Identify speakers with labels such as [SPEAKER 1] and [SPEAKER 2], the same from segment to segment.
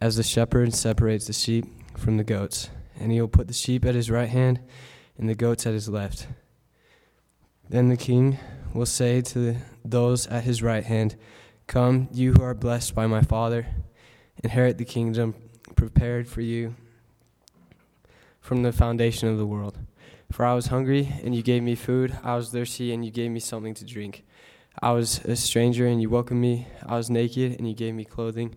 [SPEAKER 1] as the shepherd separates the sheep from the goats, and he will put the sheep at his right hand and the goats at his left. Then the king will say to those at his right hand, Come, you who are blessed by my Father, inherit the kingdom prepared for you from the foundation of the world. For I was hungry, and you gave me food. I was thirsty, and you gave me something to drink. I was a stranger, and you welcomed me. I was naked, and you gave me clothing.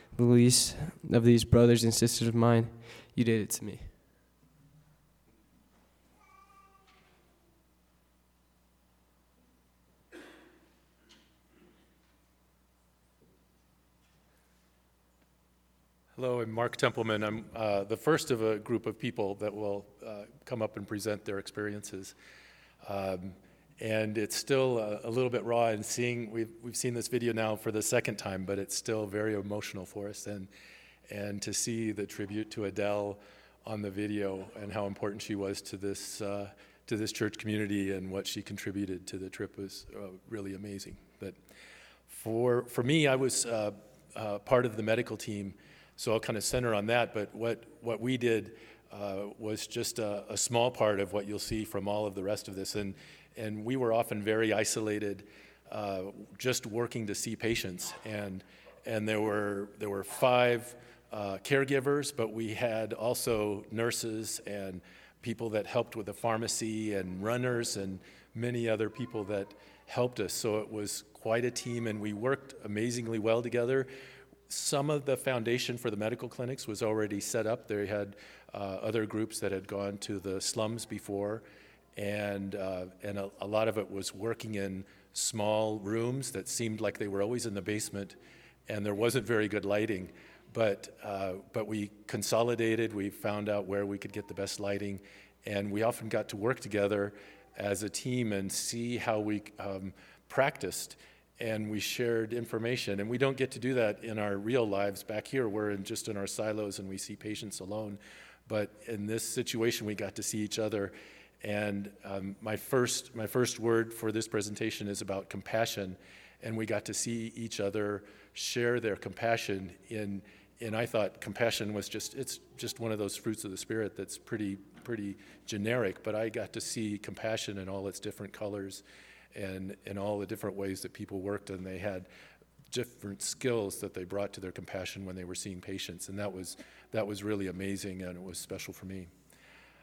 [SPEAKER 1] the least of these brothers and sisters of mine, you did it to me.
[SPEAKER 2] Hello, I'm Mark Templeman. I'm uh, the first of a group of people that will uh, come up and present their experiences. Um, and it's still a, a, little bit raw and seeing, we've, we've seen this video now for the second time, but it's still very emotional for us. And, and to see the tribute to Adele on the video and how important she was to this, uh, to this church community and what she contributed to the trip was uh, really amazing. But for, for me, I was uh, uh, part of the medical team so I'll kind of center on that. But what, what we did uh, was just a, a, small part of what you'll see from all of the rest of this. And, and we were often very isolated, uh, just working to see patients. And, and there, were, there were five uh, caregivers, but we had also nurses and people that helped with the pharmacy and runners and many other people that helped us. So it was quite a team, and we worked amazingly well together some of the foundation for the medical clinics was already set up. They had uh, other groups that had gone to the slums before, and, uh, and a, a, lot of it was working in small rooms that seemed like they were always in the basement, and there wasn't very good lighting. But, uh, but we consolidated, we found out where we could get the best lighting, and we often got to work together as a team and see how we um, practiced and we shared information. And we don't get to do that in our real lives. Back here, we're in, just in our silos and we see patients alone. But in this situation, we got to see each other. And um, my, first, my first word for this presentation is about compassion. And we got to see each other share their compassion in, and I thought compassion was just, it's just one of those fruits of the Spirit that's pretty, pretty generic. But I got to see compassion in all its different colors and in all the different ways that people worked, and they had different skills that they brought to their compassion when they were seeing patients, and that was that was really amazing, and it was special for me.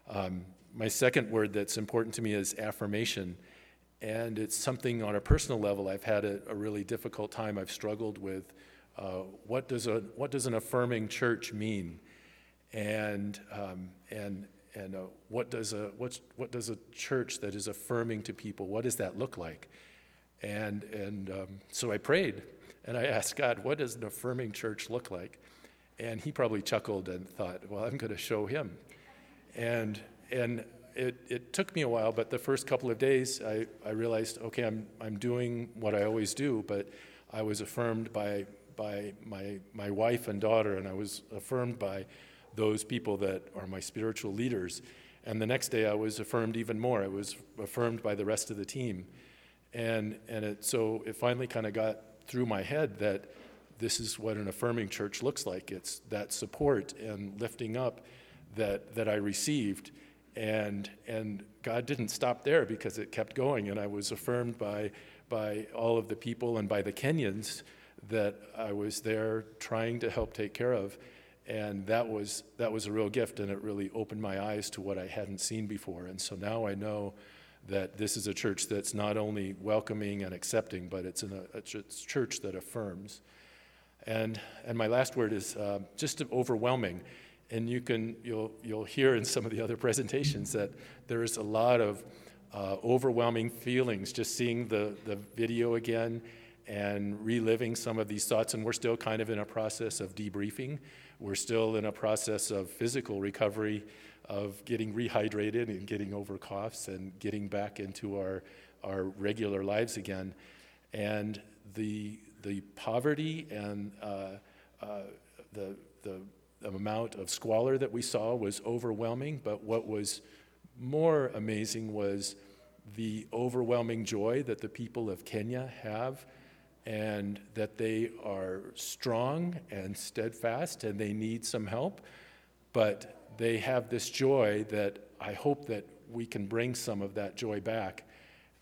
[SPEAKER 2] Um, my second word that's important to me is affirmation, and it's something on a personal level I've had a, a really difficult time. I've struggled with uh, what does a what does an affirming church mean, and um, and and uh, what does a what's, what does a church that is affirming to people what does that look like and and um, so i prayed and i asked god what does an affirming church look like and he probably chuckled and thought well i'm going to show him and and it, it took me a while but the first couple of days i, I realized okay I'm, I'm doing what i always do but i was affirmed by by my, my wife and daughter and i was affirmed by those people that are my spiritual leaders. And the next day I was affirmed even more. I was affirmed by the rest of the team. And, and it, so it finally kind of got through my head that this is what an affirming church looks like. It's that support and lifting up that, that I received. And, and God didn't stop there because it kept going. And I was affirmed by, by all of the people and by the Kenyans that I was there trying to help take care of and that was that was a real gift and it really opened my eyes to what i hadn't seen before and so now i know that this is a church that's not only welcoming and accepting but it's a, church that affirms and and my last word is uh, just overwhelming and you can you'll you'll hear in some of the other presentations that there is a lot of uh, overwhelming feelings just seeing the the video again and reliving some of these thoughts. And we're still kind of in a process of debriefing. We're still in a process of physical recovery, of getting rehydrated and getting over coughs and getting back into our, our regular lives again. And the, the poverty and uh, uh, the, the amount of squalor that we saw was overwhelming, but what was more amazing was the overwhelming joy that the people of Kenya have and that they are strong and steadfast and they need some help, but they have this joy that I hope that we can bring some of that joy back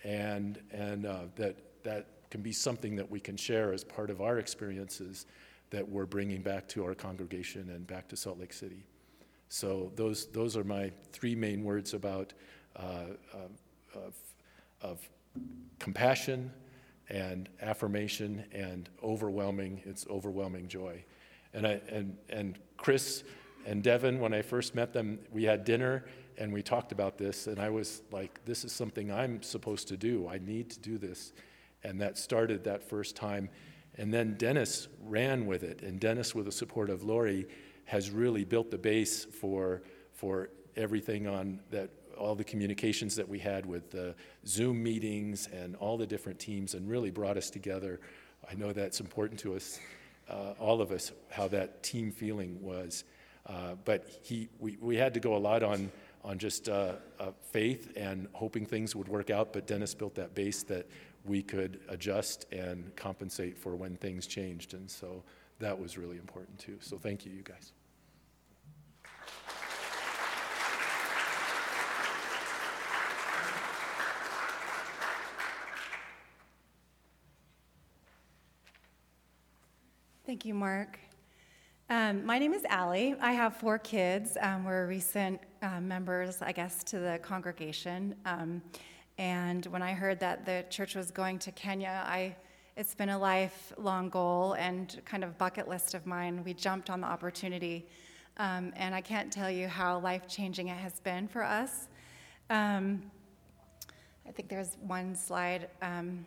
[SPEAKER 2] and, and uh, that that can be something that we can share as part of our experiences that we're bringing back to our congregation and back to Salt Lake City. So those, those are my three main words about uh, uh, of, of compassion and affirmation and overwhelming, it's overwhelming joy. And, I, and, and Chris and Devin, when I first met them, we had dinner and we talked about this, and I was like, this is something I'm supposed to do. I need to do this. And that started that first time. And then Dennis ran with it, and Dennis, with the support of Lori, has really built the base for, for everything on that all the communications that we had with the Zoom meetings and all the different teams and really brought us together. I know that's important to us, uh, all of us, how that team feeling was. Uh, but he, we, we had to go a lot on, on just uh, uh faith and hoping things would work out, but Dennis built that base that we could adjust and compensate for when things changed. And so that was really important too. So thank you, you guys.
[SPEAKER 3] Thank you, Mark. Um, my name is Allie. I have four kids. Um, we're recent uh, members, I guess, to the congregation. Um, and when I heard that the church was going to Kenya, I, it's been a lifelong goal and kind of bucket list of mine. We jumped on the opportunity. Um, and I can't tell you how life changing it has been for us. Um, I think there's one slide. Um,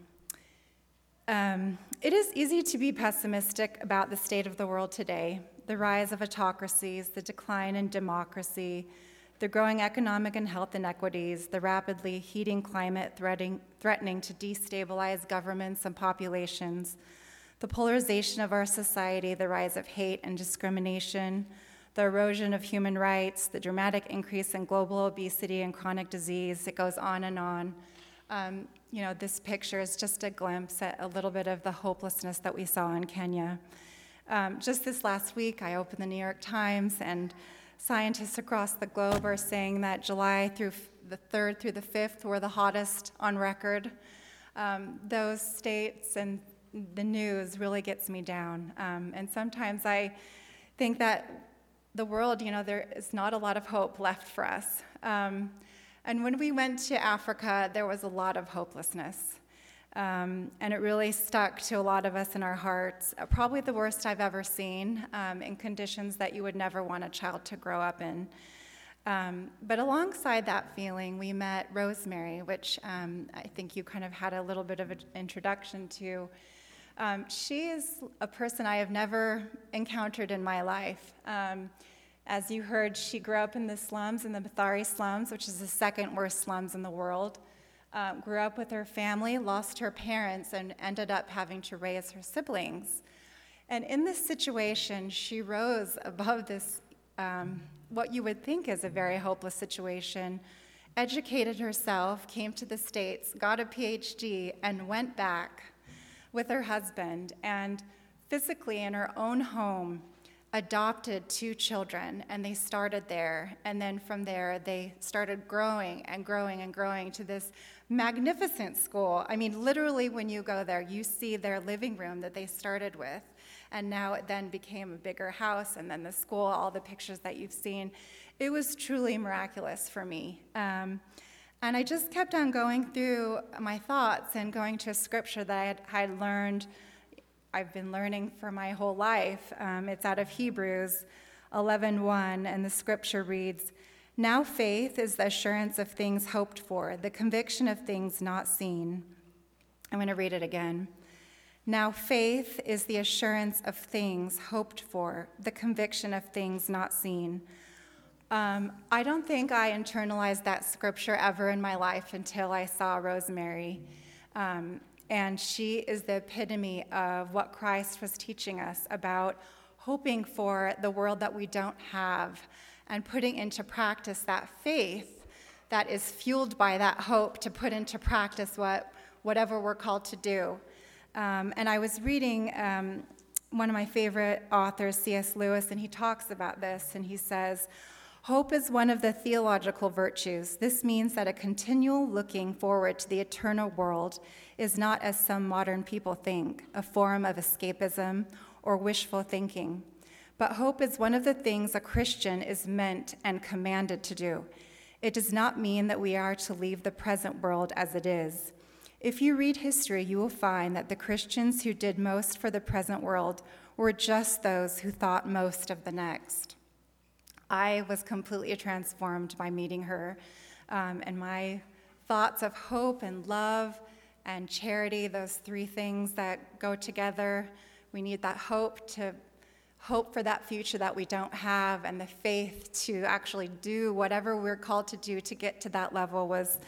[SPEAKER 3] um, it is easy to be pessimistic about the state of the world today the rise of autocracies, the decline in democracy, the growing economic and health inequities, the rapidly heating climate threatening, threatening to destabilize governments and populations, the polarization of our society, the rise of hate and discrimination, the erosion of human rights, the dramatic increase in global obesity and chronic disease. It goes on and on. Um, you know, this picture is just a glimpse at a little bit of the hopelessness that we saw in Kenya. Um, just this last week, I opened the New York Times, and scientists across the globe are saying that July through the 3rd through the 5th were the hottest on record. Um, those states and the news really gets me down. Um, and sometimes I think that the world, you know, there is not a lot of hope left for us. Um, and when we went to Africa, there was a lot of hopelessness. Um, and it really stuck to a lot of us in our hearts. Uh, probably the worst I've ever seen um, in conditions that you would never want a child to grow up in. Um, but alongside that feeling, we met Rosemary, which um, I think you kind of had a little bit of an introduction to. Um, she is a person I have never encountered in my life. As you heard, she grew up in the slums, in the Mathare slums, which is the second worst slums in the world. Um, grew up with her family, lost her parents, and ended up having to raise her siblings. And in this situation, she rose above this, um, what you would think is a very hopeless situation, educated herself, came to the States, got a PhD, and went back with her husband. And physically, in her own home, adopted two children and they started there. And then from there, they started growing and growing and growing to this magnificent school. I mean, literally, when you go there, you see their living room that they started with. And now it then became a bigger house, and then the school, all the pictures that you've seen. It was truly miraculous for me. Um, and I just kept on going through my thoughts and going to a scripture that I had, had learned I've been learning for my whole life. Um, it's out of Hebrews 11:1, and the scripture reads, "Now faith is the assurance of things hoped for, the conviction of things not seen." I'm going to read it again. Now, faith is the assurance of things hoped for, the conviction of things not seen. Um, I don't think I internalized that scripture ever in my life until I saw Rosemary. Um, and she is the epitome of what Christ was teaching us about hoping for the world that we don't have and putting into practice that faith that is fueled by that hope to put into practice what, whatever we're called to do. Um, and I was reading um, one of my favorite authors, C.S. Lewis, and he talks about this, and he says, Hope is one of the theological virtues. This means that a continual looking forward to the eternal world is not, as some modern people think, a form of escapism or wishful thinking. But hope is one of the things a Christian is meant and commanded to do. It does not mean that we are to leave the present world as it is. If you read history, you will find that the Christians who did most for the present world were just those who thought most of the next. I was completely transformed by meeting her, um, and my thoughts of hope and love and charity, those three things that go together. We need that hope to hope for that future that we don't have, and the faith to actually do whatever we're called to do to get to that level was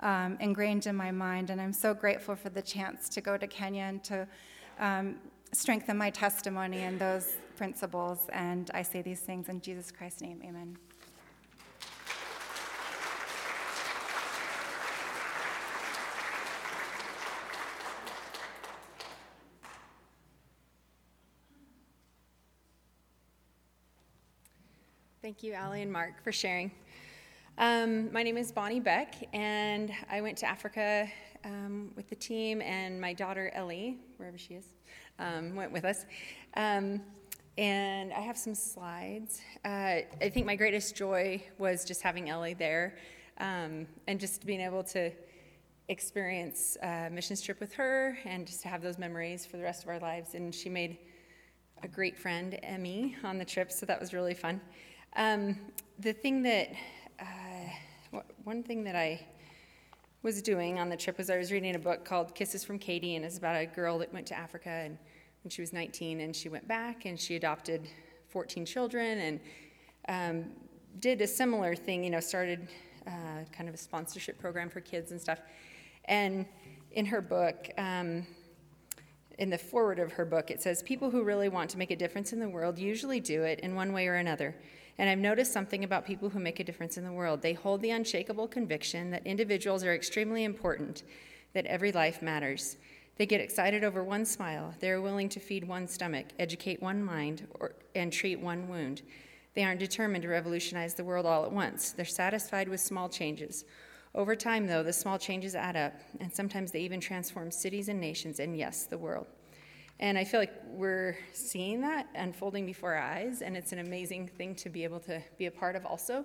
[SPEAKER 3] um, ingrained in my mind. And I'm so grateful for the chance to go to Kenya and to um, strengthen my testimony and those principles. And I say these things in Jesus Christ's name. Amen.
[SPEAKER 4] Thank you, Allie and Mark, for sharing. Um, my name is Bonnie Beck, and I went to Africa um, with the team, and my daughter Ellie, wherever she is, um, went with us. And I have some slides. Uh, I think my greatest joy was just having Ellie there um, and just being able to experience a missions trip with her and just to have those memories for the rest of our lives. And she made a great friend, Emmy, on the trip, so that was really fun. Um, the thing that uh, one thing that I was doing on the trip was I was reading a book called Kisses from Katie, and it's about a girl that went to Africa and when she was 19, and she went back and she adopted 14 children and um, did a similar thing. You know, started uh, kind of a sponsorship program for kids and stuff. And in her book, um, in the foreword of her book, it says, People who really want to make a difference in the world usually do it in one way or another. And I've noticed something about people who make a difference in the world. They hold the unshakable conviction that individuals are extremely important, that every life matters. They get excited over one smile. They are willing to feed one stomach, educate one mind, or, and treat one wound. They aren't determined to revolutionize the world all at once. They're satisfied with small changes. Over time, though, the small changes add up, and sometimes they even transform cities and nations, and yes, the world. And I feel like we're seeing that unfolding before our eyes, and it's an amazing thing to be able to be a part of also.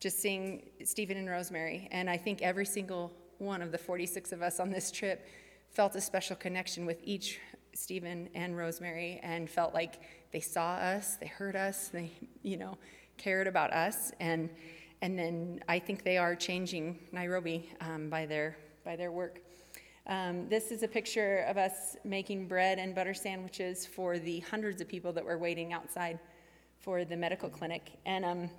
[SPEAKER 4] Just seeing Stephen and Rosemary, and I think every single one of the 46 of us on this trip felt a special connection with each Stephen and Rosemary and felt like they saw us, they heard us, they, you know, cared about us. And, and then I think they are changing Nairobi um, by, their, by their work. Um, this is a picture of us making bread and butter sandwiches for the hundreds of people that were waiting outside for the medical clinic. And um,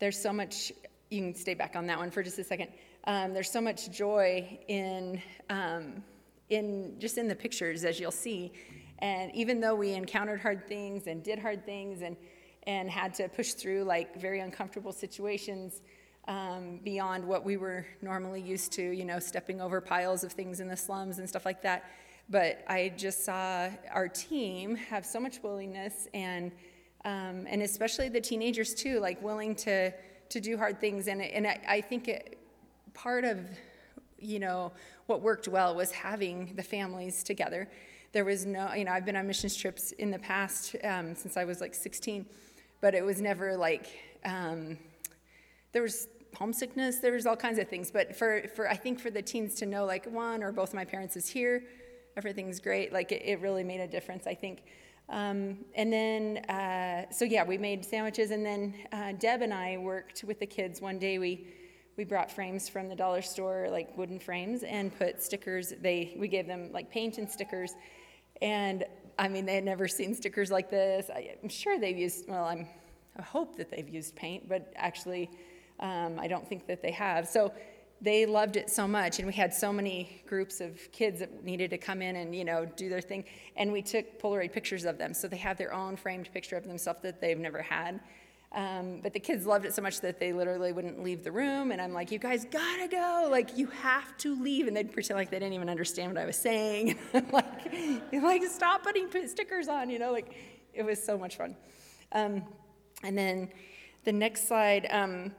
[SPEAKER 4] there's so much, you can stay back on that one for just a second. Um, there's so much joy in, um, in just in the pictures, as you'll see. And even though we encountered hard things and did hard things and, and had to push through like very uncomfortable situations, um, beyond what we were normally used to, you know, stepping over piles of things in the slums and stuff like that. But I just saw our team have so much willingness and um, and especially the teenagers too, like willing to to do hard things. And and I, I think it, part of you know what worked well was having the families together. There was no, you know, I've been on missions trips in the past um, since I was like 16, but it was never like um, there was homesickness, there was all kinds of things. But for, for I think for the teens to know, like, one or both my parents is here, everything's great, like, it, it really made a difference, I think. Um, and then, uh, so yeah, we made sandwiches. And then uh, Deb and I worked with the kids. One day we, we brought frames from the dollar store, like wooden frames, and put stickers. They we gave them like paint and stickers, and I mean they had never seen stickers like this. I, am sure they've used. Well, I'm I hope that they've used paint, but actually, um, I don't think that they have. So they loved it so much and we had so many groups of kids that needed to come in and you know do their thing and we took polaroid pictures of them so they have their own framed picture of themselves that they've never had um, but the kids loved it so much that they literally wouldn't leave the room. And i'm like you guys gotta go. Like you have to leave. And they'd pretend like they didn't even understand what i was saying. Like like stop putting stickers on you know like it was so much fun. Um, and then the next slide um,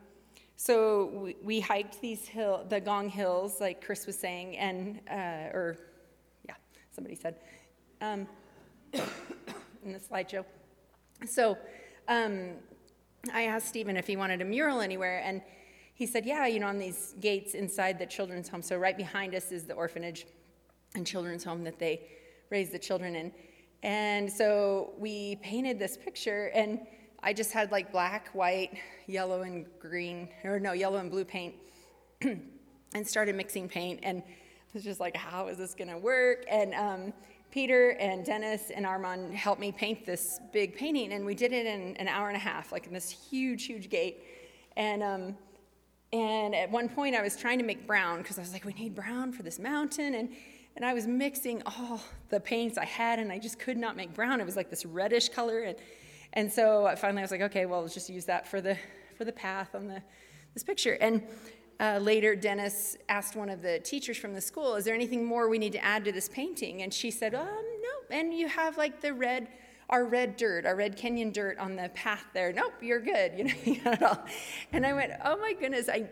[SPEAKER 4] so we, we, hiked these hill, the Ngong Hills, like Chris was saying, and uh, or yeah, somebody said um, in the slideshow. So um, I asked Stephen if he wanted a mural anywhere, and he said, yeah, you know, on these gates inside the children's home. So right behind us is the orphanage and children's home that they raise the children in. And so we painted this picture, and I just had like black, white, yellow, and green, or no, yellow and blue paint, and started mixing paint. And I was just like, how is this gonna work? And um, Peter and Dennis and Armand helped me paint this big painting, and we did it in an hour and a half, like in this huge, huge gate. And um, and at one point, I was trying to make brown because I was like, we need brown for this mountain, and and I was mixing all the paints I had, and I just could not make brown. It was like this reddish color, and and so finally I was like, okay, well, let's just use that for the, for the path on the, this picture. And uh, later, Dennis asked one of the teachers from the school, is there anything more we need to add to this painting? And she said, um, no. And you have like the red, our red dirt, our red Kenyan dirt on the path there. Nope, you're good. You know, you got it all. And I went, oh my goodness, I,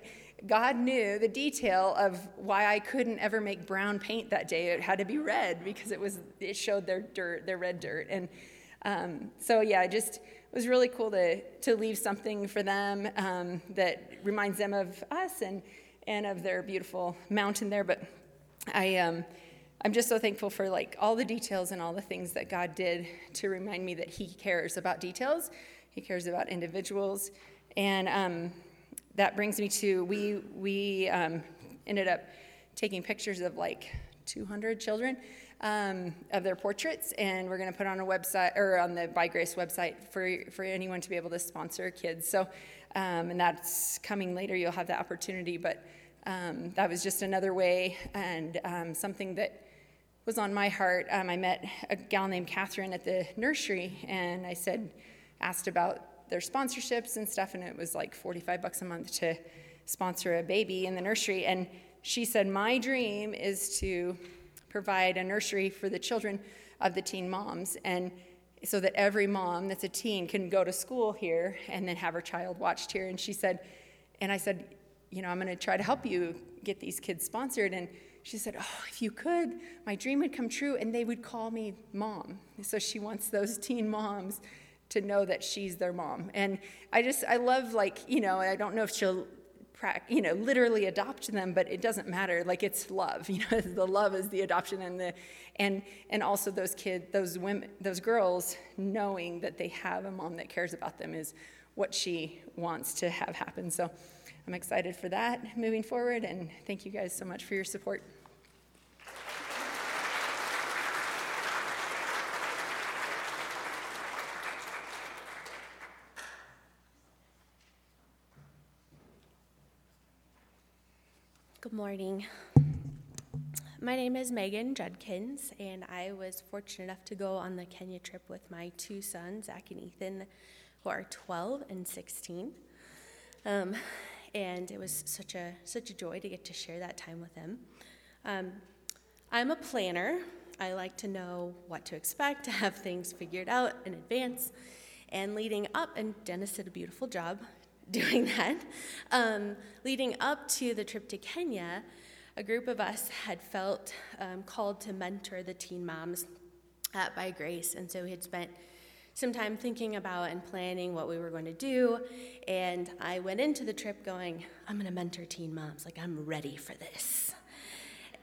[SPEAKER 4] God knew the detail of why I couldn't ever make brown paint that day. It had to be red because it was it showed their dirt, their red dirt. And um, so yeah, it was really cool to to leave something for them um, that reminds them of us and and of their beautiful mountain there. But I um, I'm just so thankful for like all the details and all the things that God did to remind me that He cares about details. He cares about individuals, and um, that brings me to we we um, ended up taking pictures of like 200 children um, of their portraits, and we're going to put on a website or on the By Grace website for for anyone to be able to sponsor kids. So, um, and that's coming later. You'll have the opportunity, but um, that was just another way and um, something that was on my heart. Um, I met a gal named Catherine at the nursery, and I said, asked about their sponsorships and stuff, and it was like 45 bucks a month to sponsor a baby in the nursery. And she said, My dream is to provide a nursery for the children of the teen moms and so that every mom that's a teen can go to school here and then have her child watched here. And she said and i said you know i'm going to try to help you get these kids sponsored. And she said oh if you could my dream would come true and they would call me mom. So she wants those teen moms to know that she's their mom. And i just i love like you know i don't know if she'll you know, literally adopt them, but it doesn't matter. Like it's love, you know, the love is the adoption and the, and, and also those kids, those women, those girls knowing that they have a mom that cares about them is what she wants to have happen. So I'm excited for that moving forward, and thank you guys so much for your support.
[SPEAKER 5] Morning. My name is Megan Judkins, and I was fortunate enough to go on the Kenya trip with my two sons, Zach and Ethan, who are 12 and 16. Um, and it was such a such a joy to get to share that time with them. Um, I'm a planner. I like to know what to expect, to have things figured out in advance. And leading up, and Dennis did a beautiful job doing that. Um, leading up to the trip to Kenya, a group of us had felt um, called to mentor the teen moms at By Grace, and so we had spent some time thinking about and planning what we were going to do. And I went into the trip going, I'm going to mentor teen moms. Like, I'm ready for this.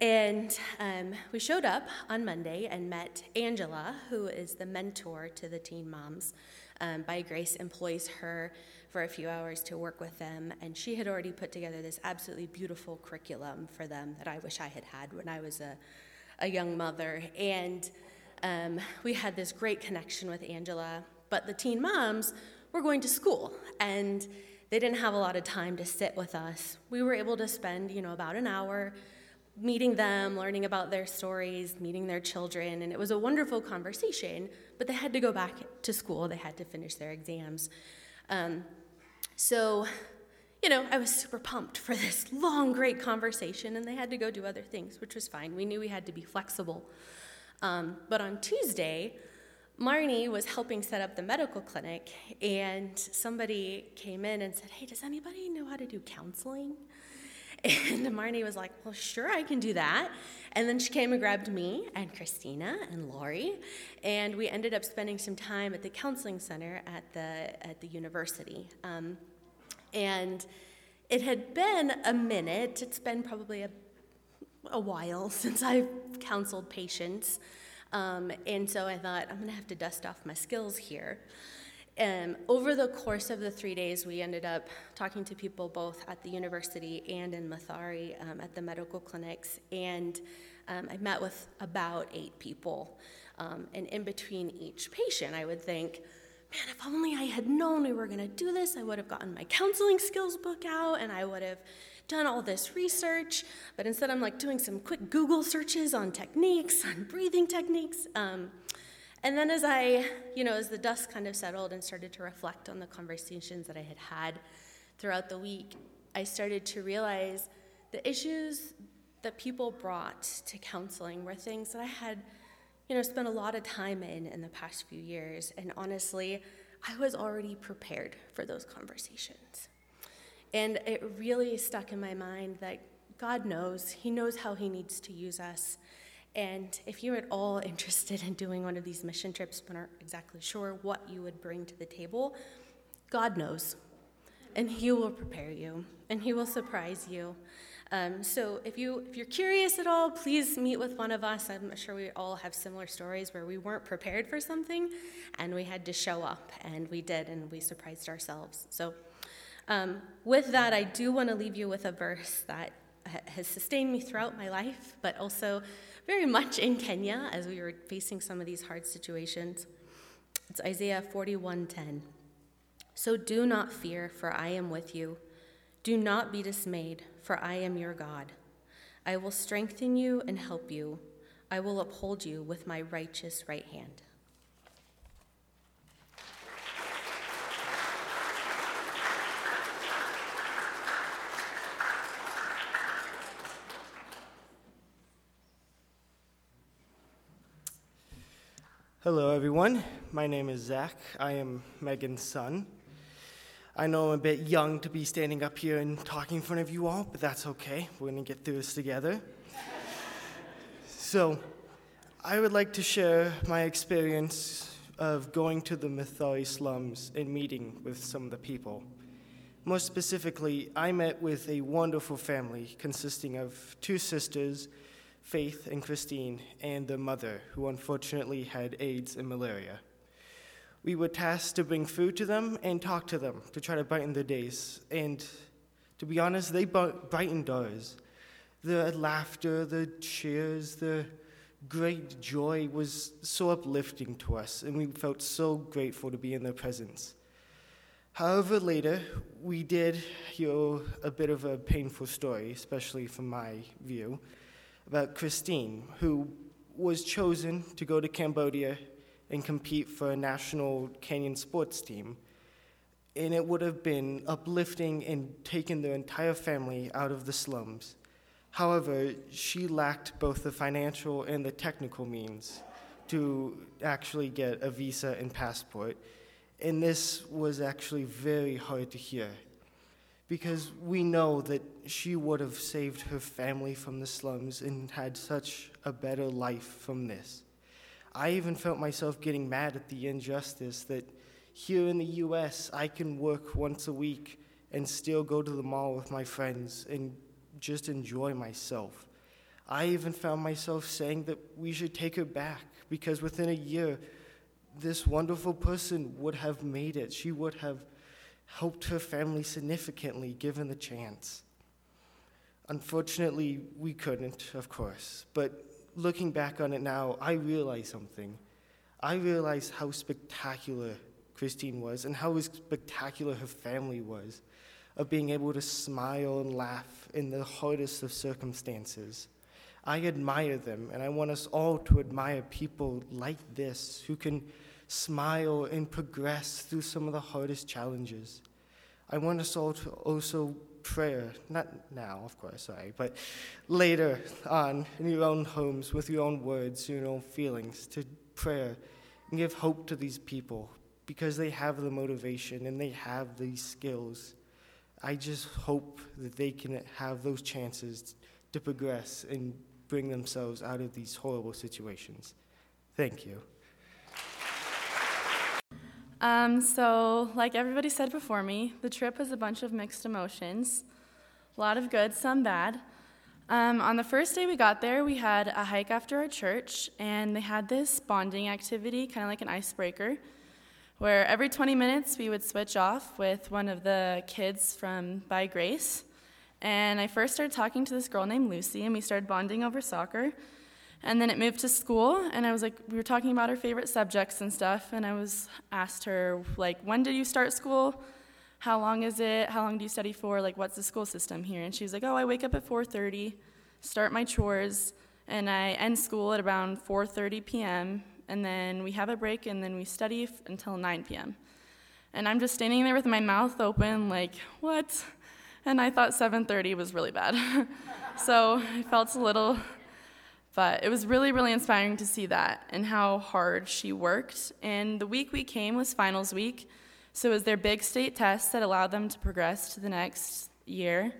[SPEAKER 5] And um, we showed up on Monday and met Angela, who is the mentor to the teen moms um, by Grace employs her for a few hours to work with them, and she had already put together this absolutely beautiful curriculum for them that I wish I had had when I was a, a young mother. And um, we had this great connection with Angela, but the teen moms were going to school, and they didn't have a lot of time to sit with us. We were able to spend, you know, about an hour meeting them, learning about their stories, meeting their children, and it was a wonderful conversation, but they had to go back to school, they had to finish their exams. Um, so, you know, I was super pumped for this long, great conversation, and they had to go do other things, which was fine. We knew we had to be flexible. Um, but on Tuesday, Marnie was helping set up the medical clinic, and somebody came in and said, Hey, does anybody know how to do counseling? And Marnie was like, Well, sure, I can do that. And then she came and grabbed me and Christina and Lori, and we ended up spending some time at the counseling center at the, at the university. Um, and it had been a minute, it's been probably a, a while since I've counseled patients. Um, and so I thought, I'm going to have to dust off my skills here. Um, over the course of the three days, we ended up talking to people both at the university and in Mathare um, at the medical clinics, and um, I met with about eight people. Um, and in between each patient, I would think, man, if only I had known we were going to do this, I would have gotten my counseling skills book out and I would have done all this research. But instead, I'm like doing some quick Google searches on techniques, on breathing techniques. And then as I, you know, as the dust kind of settled and started to reflect on the conversations that I had had throughout the week, I started to realize the issues that people brought to counseling were things that I had, you know, spent a lot of time in in the past few years. And honestly, I was already prepared for those conversations. And it really stuck in my mind that God knows, He knows how He needs to use us. And if you're at all interested in doing one of these mission trips but aren't exactly sure what you would bring to the table, God knows. And He will prepare you, and He will surprise you. Um, so if, you, if you're curious at all, please meet with one of us. I'm sure we all have similar stories where we weren't prepared for something and we had to show up, and we did, and we surprised ourselves. So um, with that, I do want to leave you with a verse that has sustained me throughout my life, but also very much in Kenya as we were facing some of these hard situations. It's Isaiah 41:10. So do not fear, for I am with you. Do not be dismayed, for I am your God. I will strengthen you and help you. I will uphold you with my righteous right hand.
[SPEAKER 6] Hello, everyone. My name is Zach. I am Megan's son. I know I'm a bit young to be standing up here and talking in front of you all, but that's okay. We're going to get through this together. so, I would like to share my experience of going to the Mathare slums and meeting with some of the people. More specifically, I met with a wonderful family consisting of two sisters Faith and Christine, and their mother, who unfortunately had AIDS and malaria. We were tasked to bring food to them and talk to them to try to brighten their days. And to be honest, they brightened ours. The laughter, the cheers, the great joy was so uplifting to us, and we felt so grateful to be in their presence. However, later, we did hear a bit of a painful story, especially from my view about Christine, who was chosen to go to Cambodia and compete for a national Kenyan sports team. And it would have been uplifting and taken their entire family out of the slums. However, she lacked both the financial and the technical means to actually get a visa and passport. And this was actually very hard to hear because we know that she would have saved her family from the slums and had such a better life from this. I even felt myself getting mad at the injustice that here in the US, I can work once a week and still go to the mall with my friends and just enjoy myself. I even found myself saying that we should take her back because within a year, this wonderful person would have made it. She would have helped her family significantly given the chance. Unfortunately, we couldn't, of course, but looking back on it now, I realize something. I realize how spectacular Christine was and how spectacular her family was of being able to smile and laugh in the hardest of circumstances. I admire them, and I want us all to admire people like this who can smile and progress through some of the hardest challenges. I want us all to also pray, not now, of course, sorry, but later on in your own homes with your own words, your own feelings, to prayer and give hope to these people because they have the motivation and they have these skills. I just hope that they can have those chances to progress and bring themselves out of these horrible situations. Thank you.
[SPEAKER 7] Um, so, like everybody said before me, the trip was a bunch of mixed emotions. A lot of good, some bad. Um, on the first day we got there, we had a hike after our church, and they had this bonding activity, kind of like an icebreaker, where every 20 minutes we would switch off with one of the kids from By Grace. And I first started talking to this girl named Lucy, and we started bonding over soccer. And then it moved to school, and I was like, we were talking about our favorite subjects and stuff, and I was asked her, like, when did you start school? How long is it? How long do you study for? Like, what's the school system here? And she was like, oh, I wake up at 4.30, start my chores, and I end school at around 4.30 p.m., and then we have a break, and then we study f- until 9 p.m. And I'm just standing there with my mouth open, like, what? And I thought 7.30 was really bad. so I felt a little but it was really, really inspiring to see that and how hard she worked. And the week we came was finals week. So it was their big state test that allowed them to progress to the next year.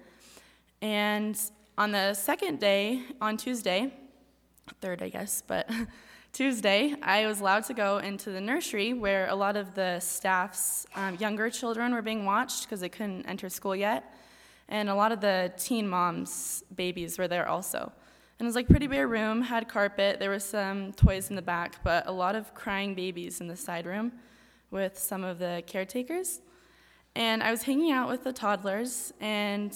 [SPEAKER 7] And on the second day, on Tuesday, third, I guess, but Tuesday, I was allowed to go into the nursery where a lot of the staff's um, younger children were being watched because they couldn't enter school yet. And a lot of the teen moms' babies were there also. And it was like pretty bare room, had carpet, there was some toys in the back, but a lot of crying babies in the side room with some of the caretakers. And I was hanging out with the toddlers, and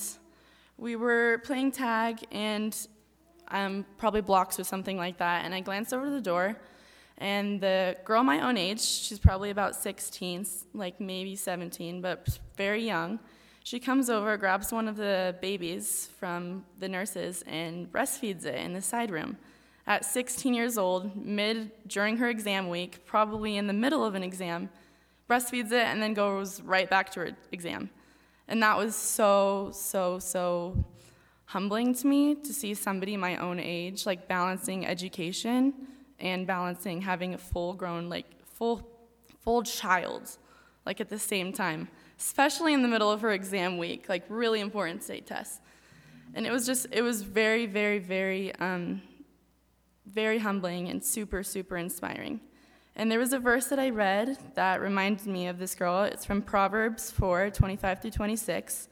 [SPEAKER 7] we were playing tag and um, probably blocks or something like that. And I glanced over to the door, and the girl my own age, she's probably about 16, like maybe 17, but very young, she comes over, grabs one of the babies from the nurses, and breastfeeds it in the side room. At 16 years old, mid during her exam week, probably in the middle of an exam, breastfeeds it and then goes right back to her exam. And that was so, so, so humbling to me to see somebody my own age like balancing education and balancing having a full grown, like full, full child, like at the same time especially in the middle of her exam week, like really important state tests. And it was just, it was very, very, very, um, very humbling and super, super inspiring. And there was a verse that I read that reminded me of this girl. It's from Proverbs 4 25 through 26.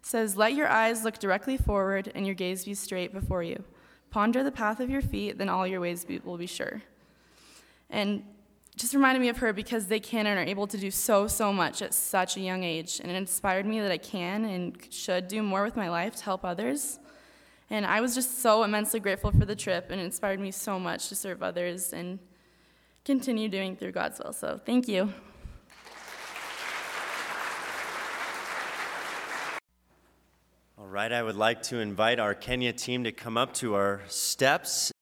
[SPEAKER 7] It says, Let your eyes look directly forward and your gaze be straight before you. Ponder the path of your feet, then all your ways be, will be sure. And just reminded me of her because they can and are able to do so, so much at such a young age. And it inspired me that I can and should do more with my life to help others. And I was just so immensely grateful for the trip and it inspired me so much to serve others and continue doing through God's will. So thank you.
[SPEAKER 8] All right, I would like to invite our Kenya team to come up to our steps